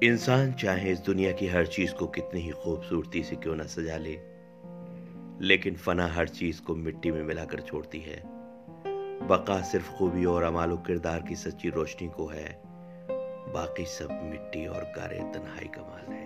انسان چاہے اس دنیا کی ہر چیز کو کتنی ہی خوبصورتی سے کیوں نہ سجا لے، لیکن فنا ہر چیز کو مٹی میں ملا کر چھوڑتی ہے۔ بقا صرف خوبی اور عمال و کردار کی سچی روشنی کو ہے، باقی سب مٹی اور گارے تنہائی کمال ہے۔